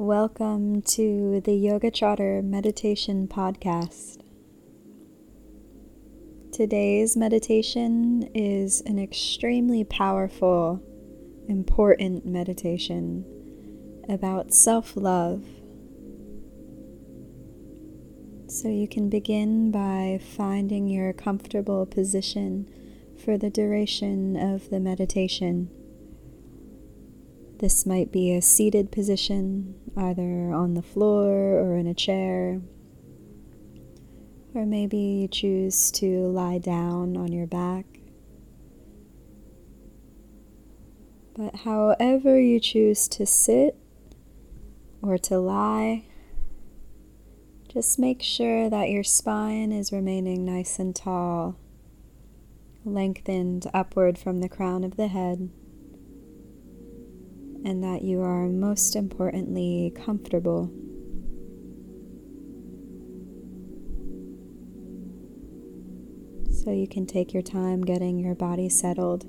Welcome to the Yoga Trotter Meditation Podcast. Today's meditation is an extremely powerful, important meditation about self love. So you can begin by finding your comfortable position for the duration of the meditation. This might be a seated position, either on the floor or in a chair. Or maybe you choose to lie down on your back. But however you choose to sit or to lie, just make sure that your spine is remaining nice and tall, lengthened upward from the crown of the head and that you are most importantly comfortable. So you can take your time getting your body settled.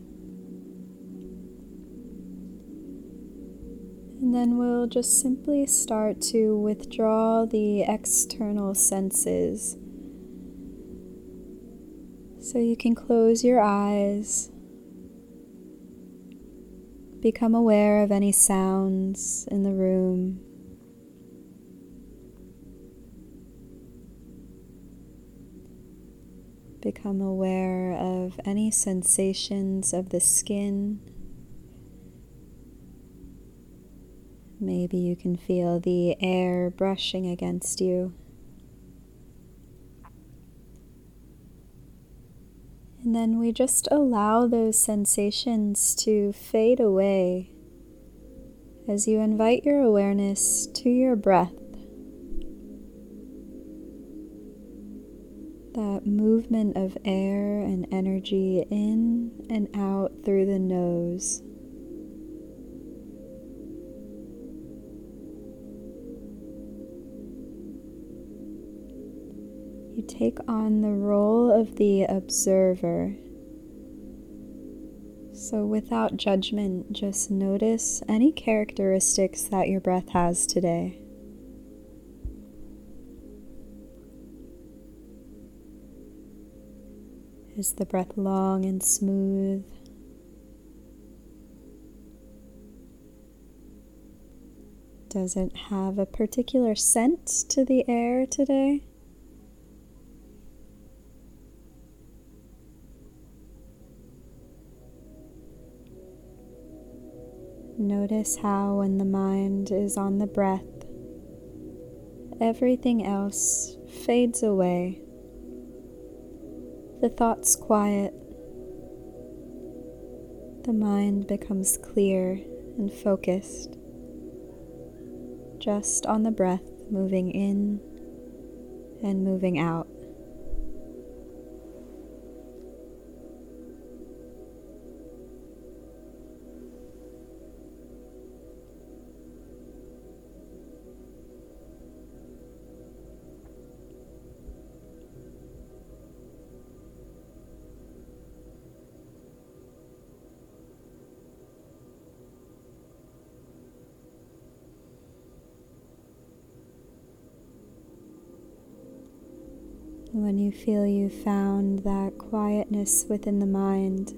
And then we'll just simply start to withdraw the external senses. So you can close your eyes Become aware of any sounds in the room. Become aware of any sensations of the skin. Maybe you can feel the air brushing against you. And then we just allow those sensations to fade away as you invite your awareness to your breath. That movement of air and energy in and out through the nose. Take on the role of the observer. So, without judgment, just notice any characteristics that your breath has today. Is the breath long and smooth? Does it have a particular scent to the air today? Notice how, when the mind is on the breath, everything else fades away. The thoughts quiet. The mind becomes clear and focused, just on the breath moving in and moving out. When you feel you've found that quietness within the mind,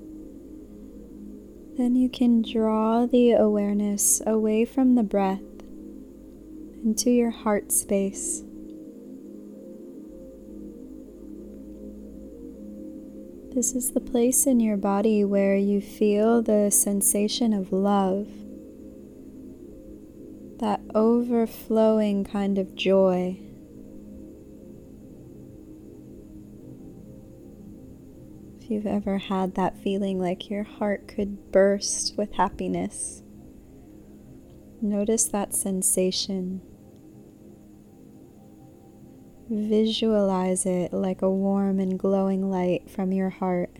then you can draw the awareness away from the breath into your heart space. This is the place in your body where you feel the sensation of love, that overflowing kind of joy. You've ever had that feeling like your heart could burst with happiness, notice that sensation. Visualize it like a warm and glowing light from your heart.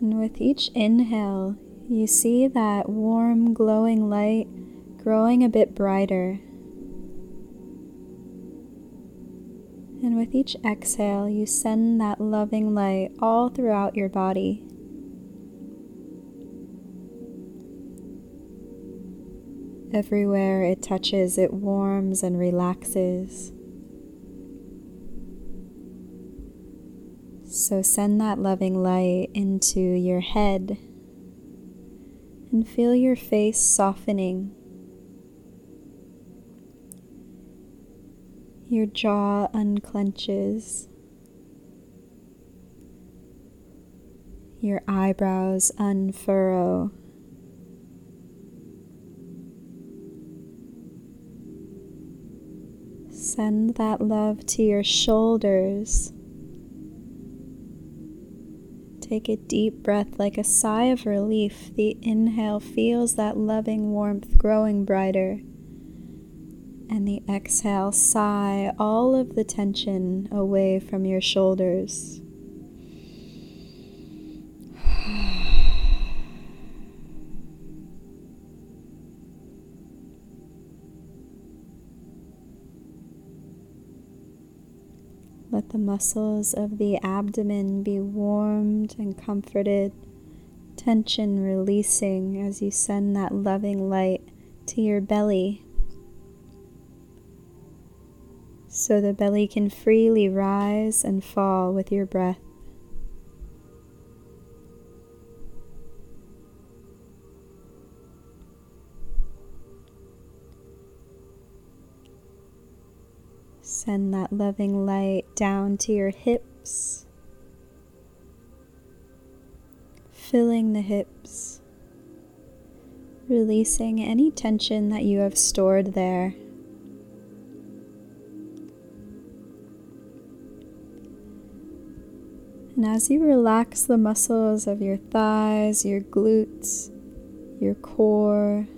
And with each inhale, you see that warm, glowing light growing a bit brighter. And with each exhale, you send that loving light all throughout your body. Everywhere it touches, it warms and relaxes. So send that loving light into your head and feel your face softening. Your jaw unclenches. Your eyebrows unfurrow. Send that love to your shoulders. Take a deep breath like a sigh of relief. The inhale feels that loving warmth growing brighter. And the exhale, sigh all of the tension away from your shoulders. Let the muscles of the abdomen be warmed and comforted, tension releasing as you send that loving light to your belly. So the belly can freely rise and fall with your breath. Send that loving light down to your hips, filling the hips, releasing any tension that you have stored there. And as you relax the muscles of your thighs, your glutes, your core,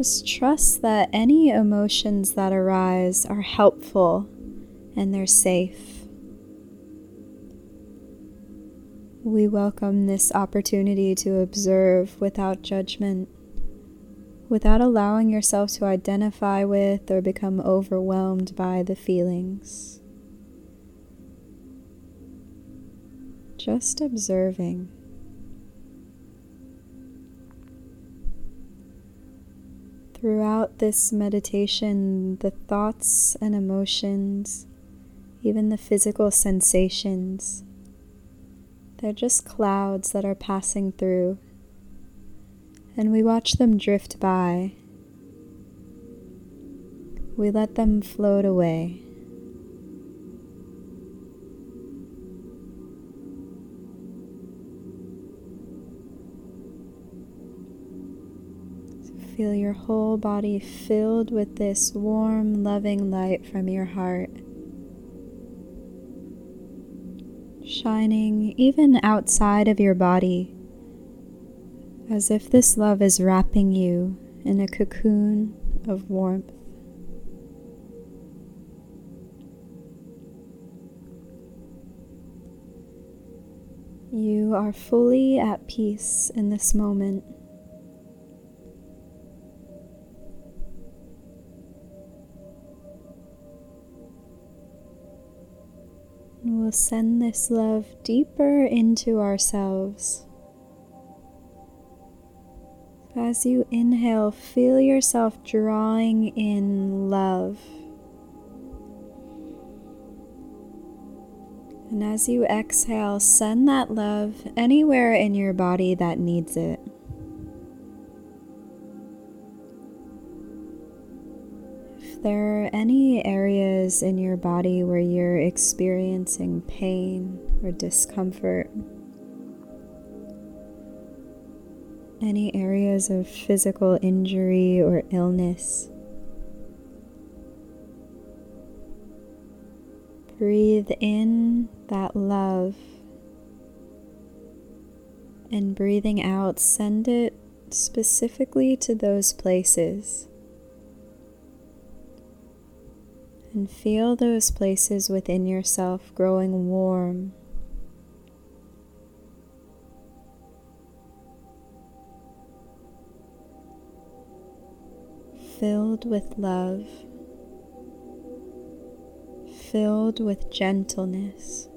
just trust that any emotions that arise are helpful and they're safe. We welcome this opportunity to observe without judgment, without allowing yourself to identify with or become overwhelmed by the feelings. Just observing. Throughout this meditation, the thoughts and emotions, even the physical sensations, they're just clouds that are passing through, and we watch them drift by. We let them float away. Feel your whole body filled with this warm, loving light from your heart. Shining even outside of your body, as if this love is wrapping you in a cocoon of warmth. You are fully at peace in this moment. We'll send this love deeper into ourselves. As you inhale, feel yourself drawing in love. And as you exhale, send that love anywhere in your body that needs it. There are any areas in your body where you're experiencing pain or discomfort, any areas of physical injury or illness, breathe in that love and breathing out, send it specifically to those places. And feel those places within yourself growing warm. Filled with love. filled with gentleness.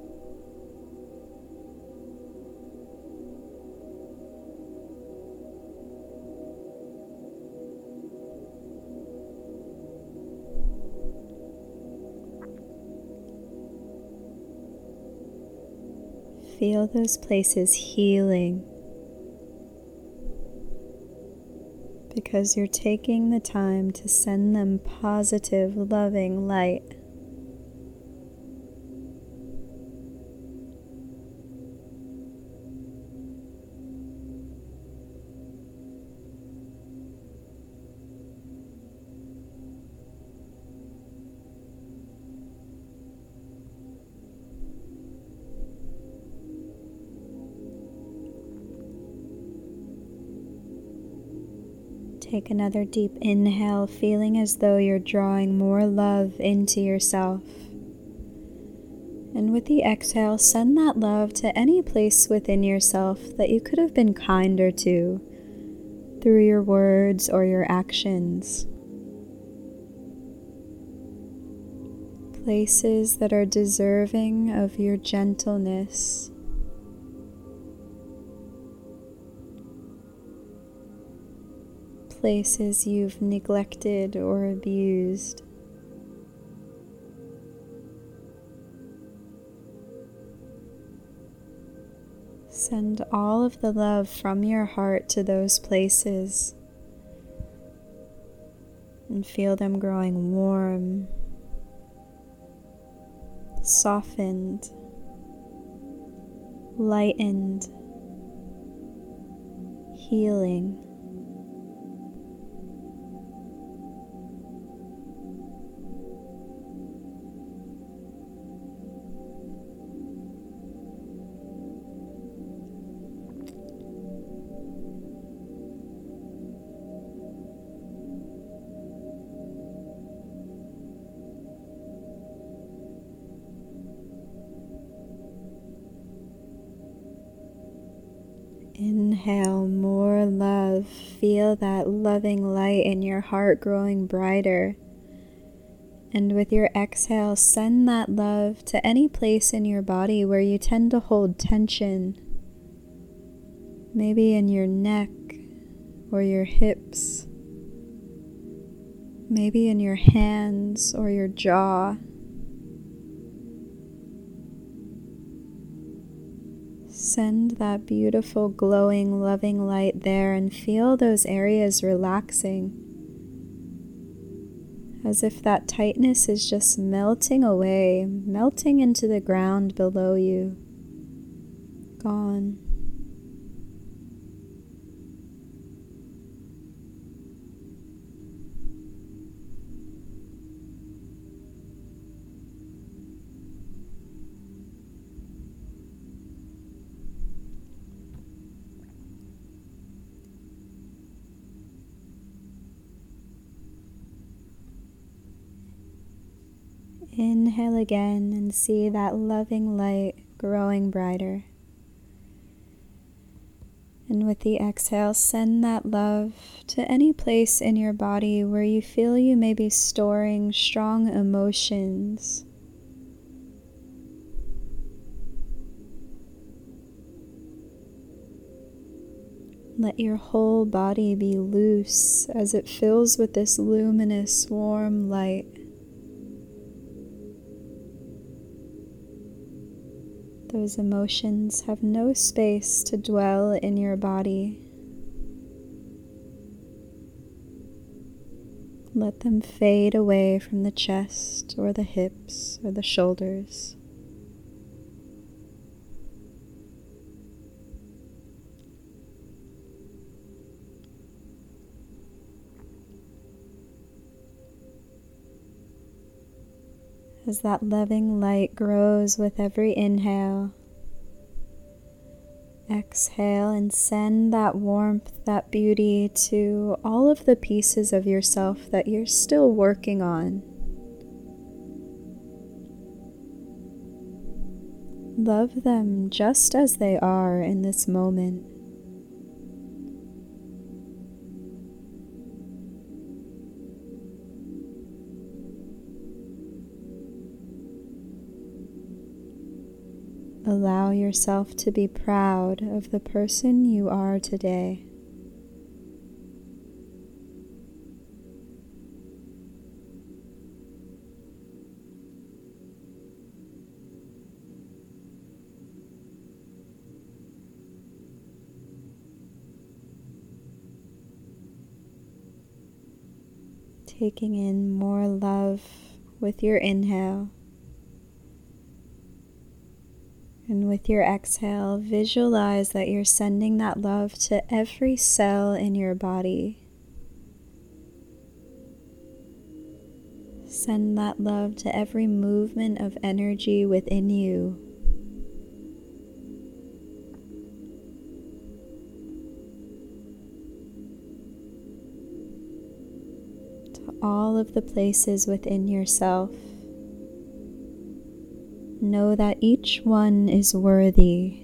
Feel those places healing because you're taking the time to send them positive, loving light. Take another deep inhale, feeling as though you're drawing more love into yourself. And with the exhale, send that love to any place within yourself that you could have been kinder to through your words or your actions. Places that are deserving of your gentleness places you've neglected or abused. Send all of the love from your heart to those places and feel them growing warm, softened, lightened, healing. That loving light in your heart growing brighter. And with your exhale, send that love to any place in your body where you tend to hold tension. Maybe in your neck or your hips. Maybe in your hands or your jaw. Send that beautiful, glowing, loving light there and feel those areas relaxing. As if that tightness is just melting away, melting into the ground below you. Gone. Inhale again and see that loving light growing brighter. And with the exhale, send that love to any place in your body where you feel you may be storing strong emotions. Let your whole body be loose as it fills with this luminous, warm light. Those emotions have no space to dwell in your body. Let them fade away from the chest or the hips or the shoulders. As that loving light grows with every inhale. Exhale and send that warmth, that beauty to all of the pieces of yourself that you're still working on. Love them just as they are in this moment. Allow yourself to be proud of the person you are today. Taking in more love with your inhale. And with your exhale, visualize that you're sending that love to every cell in your body. Send that love to every movement of energy within you. To all of the places within yourself. Know that each one is worthy.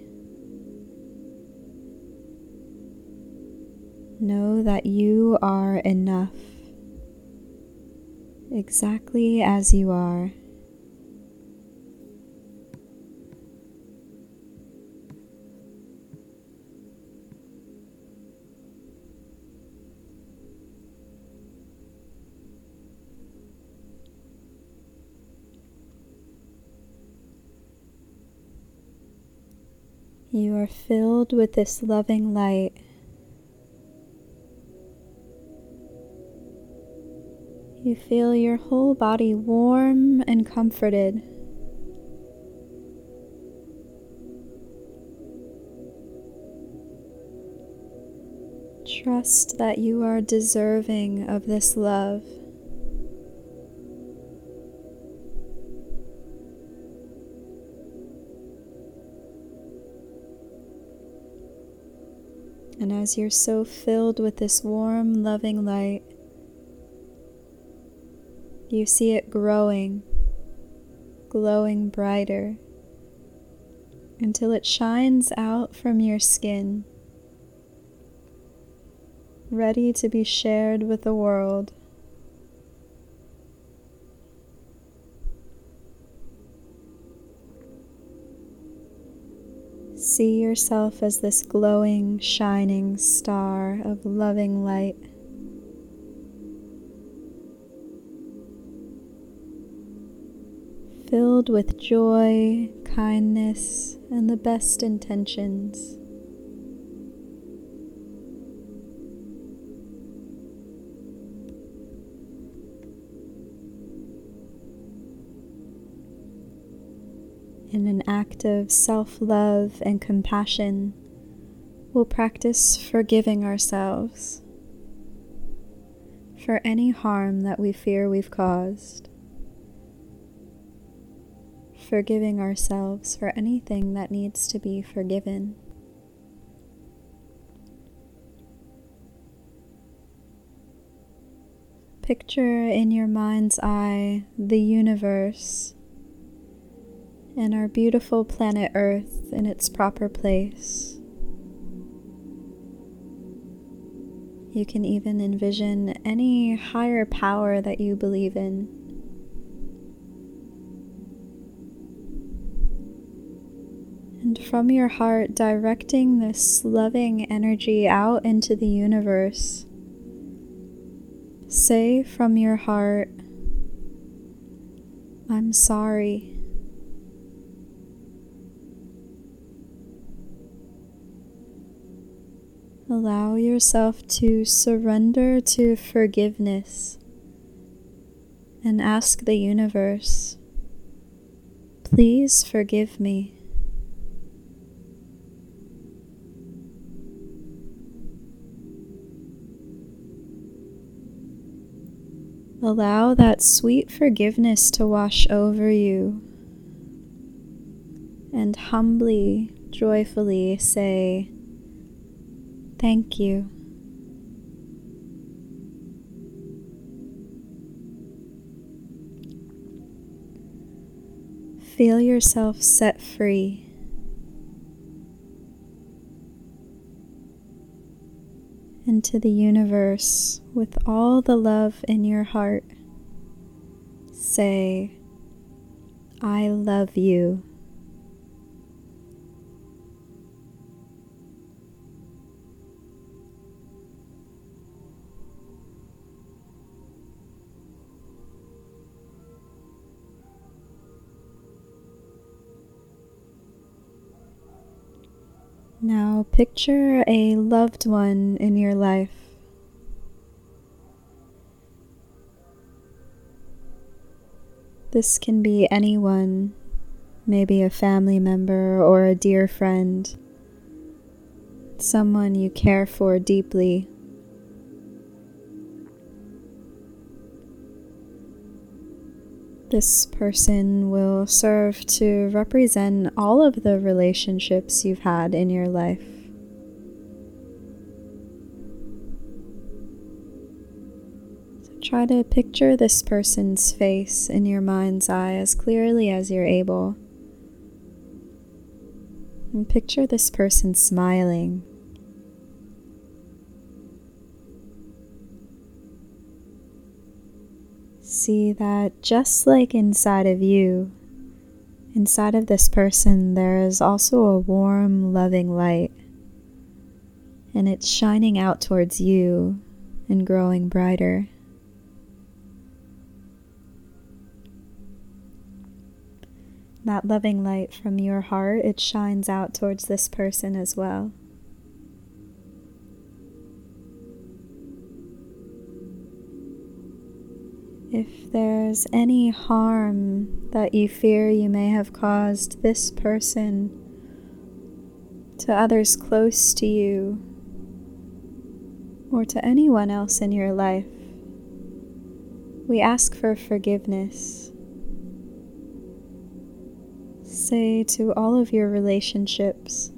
Know that you are enough, exactly as you are. You are filled with this loving light. You feel your whole body warm and comforted. Trust that you are deserving of this love. You're so filled with this warm, loving light, you see it growing, glowing brighter until it shines out from your skin, ready to be shared with the world. See yourself as this glowing, shining star of loving light. Filled with joy, kindness, and the best intentions. Act of self love and compassion, we'll practice forgiving ourselves for any harm that we fear we've caused, forgiving ourselves for anything that needs to be forgiven. Picture in your mind's eye the universe and our beautiful planet Earth in its proper place. You can even envision any higher power that you believe in. And from your heart, directing this loving energy out into the universe. Say from your heart, I'm sorry. Allow yourself to surrender to forgiveness and ask the universe, please forgive me. Allow that sweet forgiveness to wash over you and humbly, joyfully say, Thank you. Feel yourself set free. Into the universe with all the love in your heart. Say, I love you. Picture a loved one in your life. This can be anyone, maybe a family member or a dear friend, someone you care for deeply. This person will serve to represent all of the relationships you've had in your life. Try to picture this person's face in your mind's eye as clearly as you're able. And picture this person smiling see that just like inside of you, inside of this person, there is also a warm, loving light. And it's shining out towards you and growing brighter. That loving light from your heart, it shines out towards this person as well. If there's any harm that you fear you may have caused this person to others close to you or to anyone else in your life, we ask for forgiveness. Say to all of your relationships,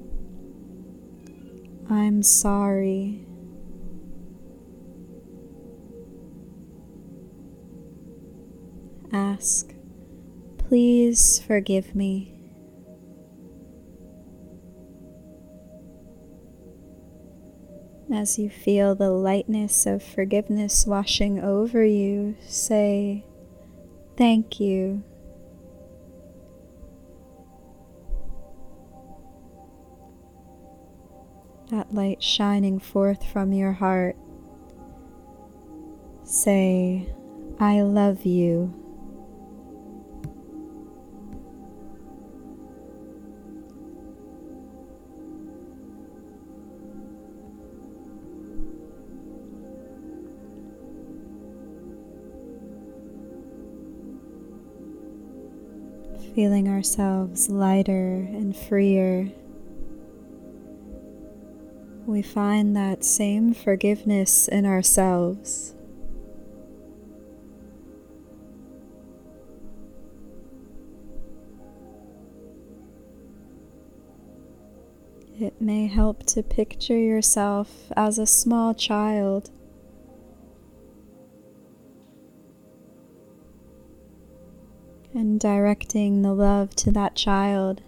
I'm sorry. ask, Please forgive me. As you feel the lightness of forgiveness washing over you, say, Thank you. That light shining forth from your heart, say, I love you. feeling ourselves lighter and freer, we find that same forgiveness in ourselves. It may help to picture yourself as a small child and directing the love to that child,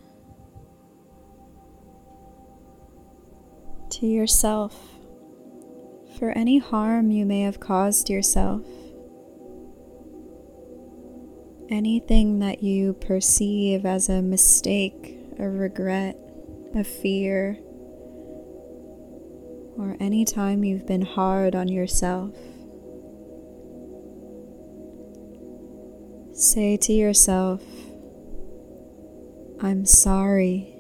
to yourself, for any harm you may have caused yourself, anything that you perceive as a mistake, a regret, a fear, or any time you've been hard on yourself. Say to yourself, I'm sorry.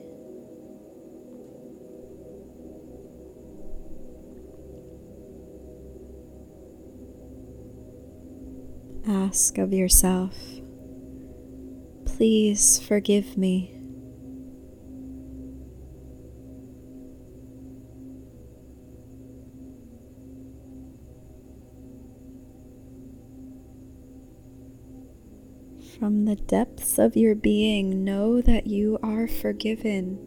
Ask of yourself, please forgive me. From the depths of your being, know that you are forgiven.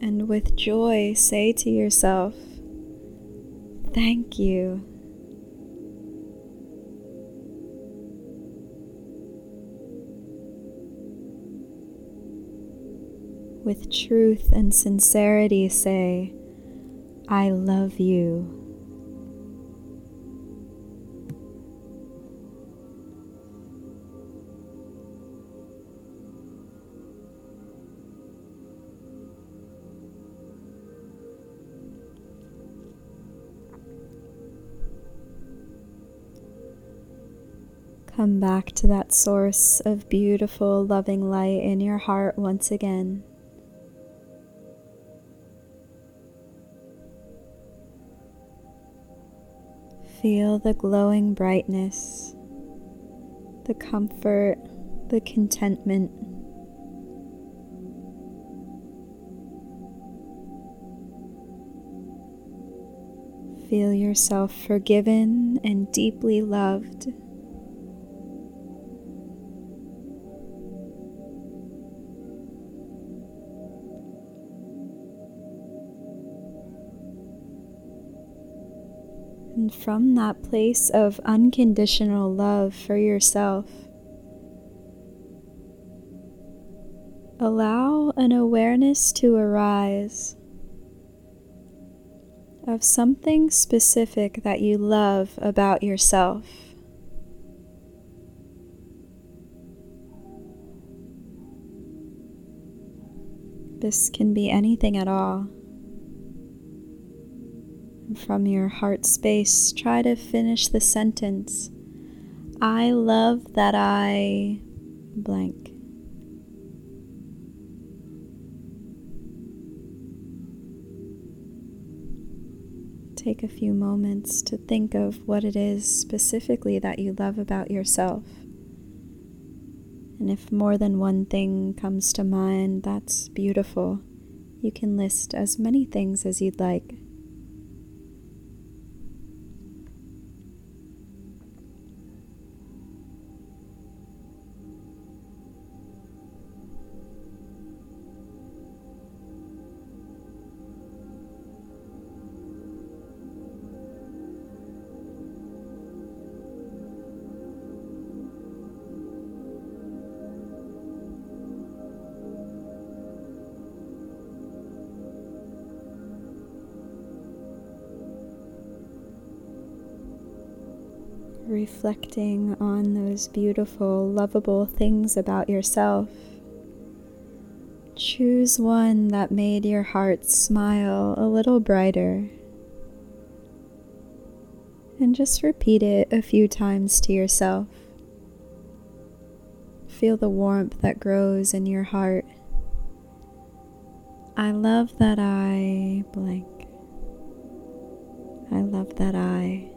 And with joy, say to yourself, Thank you. With truth and sincerity, say, I love you. Come back to that source of beautiful, loving light in your heart once again. Feel the glowing brightness, the comfort, the contentment. Feel yourself forgiven and deeply loved. From that place of unconditional love for yourself, allow an awareness to arise of something specific that you love about yourself. This can be anything at all. From your heart space, try to finish the sentence I love that I blank. Take a few moments to think of what it is specifically that you love about yourself. And if more than one thing comes to mind, that's beautiful. You can list as many things as you'd like. Reflecting on those beautiful, lovable things about yourself. Choose one that made your heart smile a little brighter. And just repeat it a few times to yourself. Feel the warmth that grows in your heart. I love that I blank. I love that I.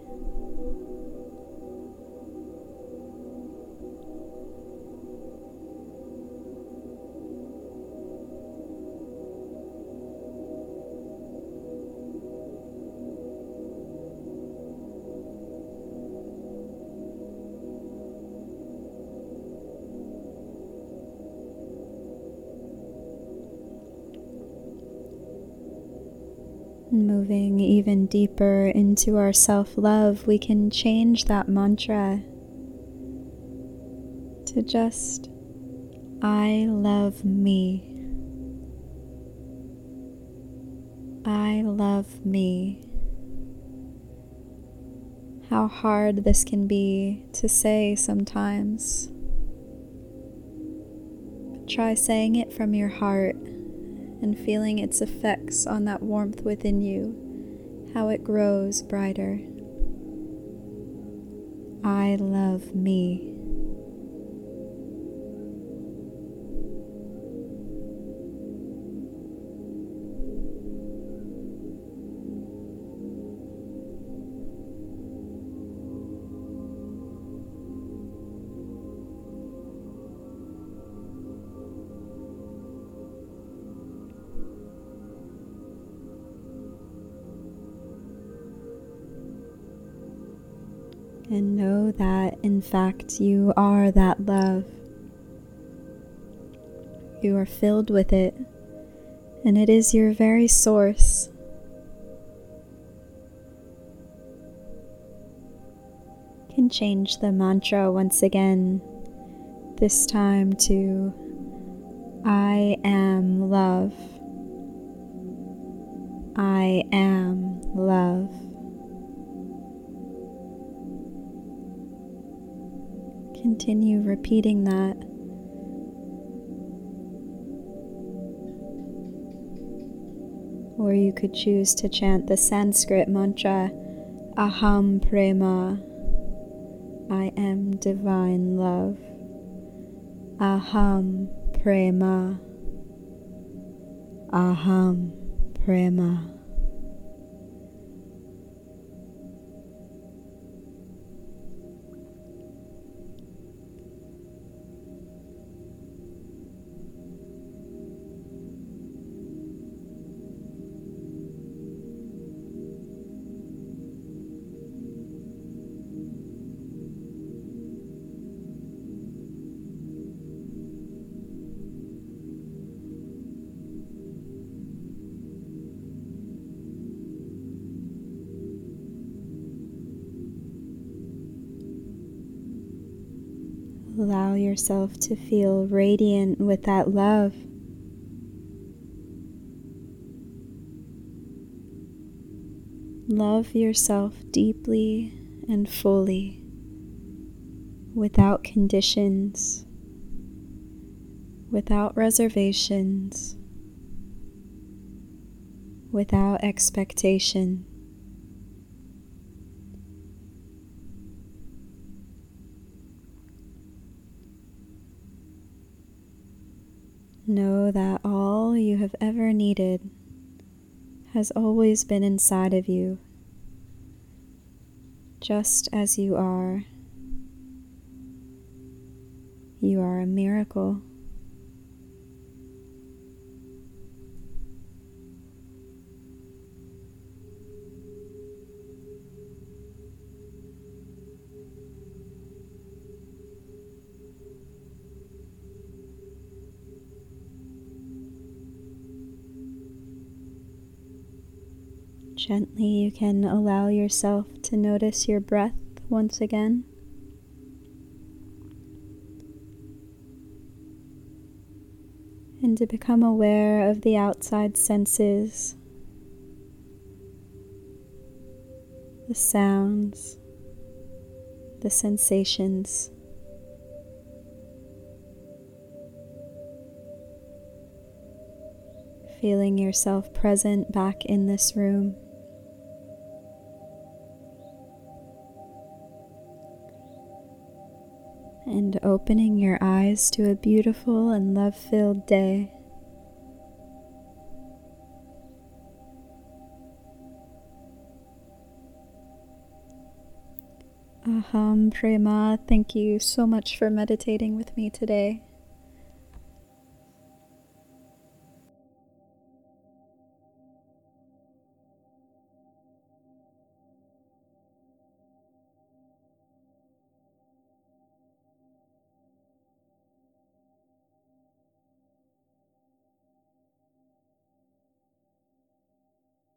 Moving even deeper into our self love, we can change that mantra to just, I love me. I love me. How hard this can be to say sometimes. Try saying it from your heart and feeling its on that warmth within you, how it grows brighter. I love me. And know that in fact you are that love. You are filled with it, and it is your very source. You can change the mantra once again, this time to I am love. I am love. Continue repeating that. Or you could choose to chant the Sanskrit mantra Aham Prema. I am divine love. Aham Prema. Aham Prema. Yourself to feel radiant with that love. Love yourself deeply and fully without conditions, without reservations, without expectation. Know that all you have ever needed has always been inside of you, just as you are. You are a miracle. Gently, you can allow yourself to notice your breath once again. And to become aware of the outside senses, the sounds, the sensations. Feeling yourself present back in this room. And opening your eyes to a beautiful and love filled day. Aham Prema, thank you so much for meditating with me today.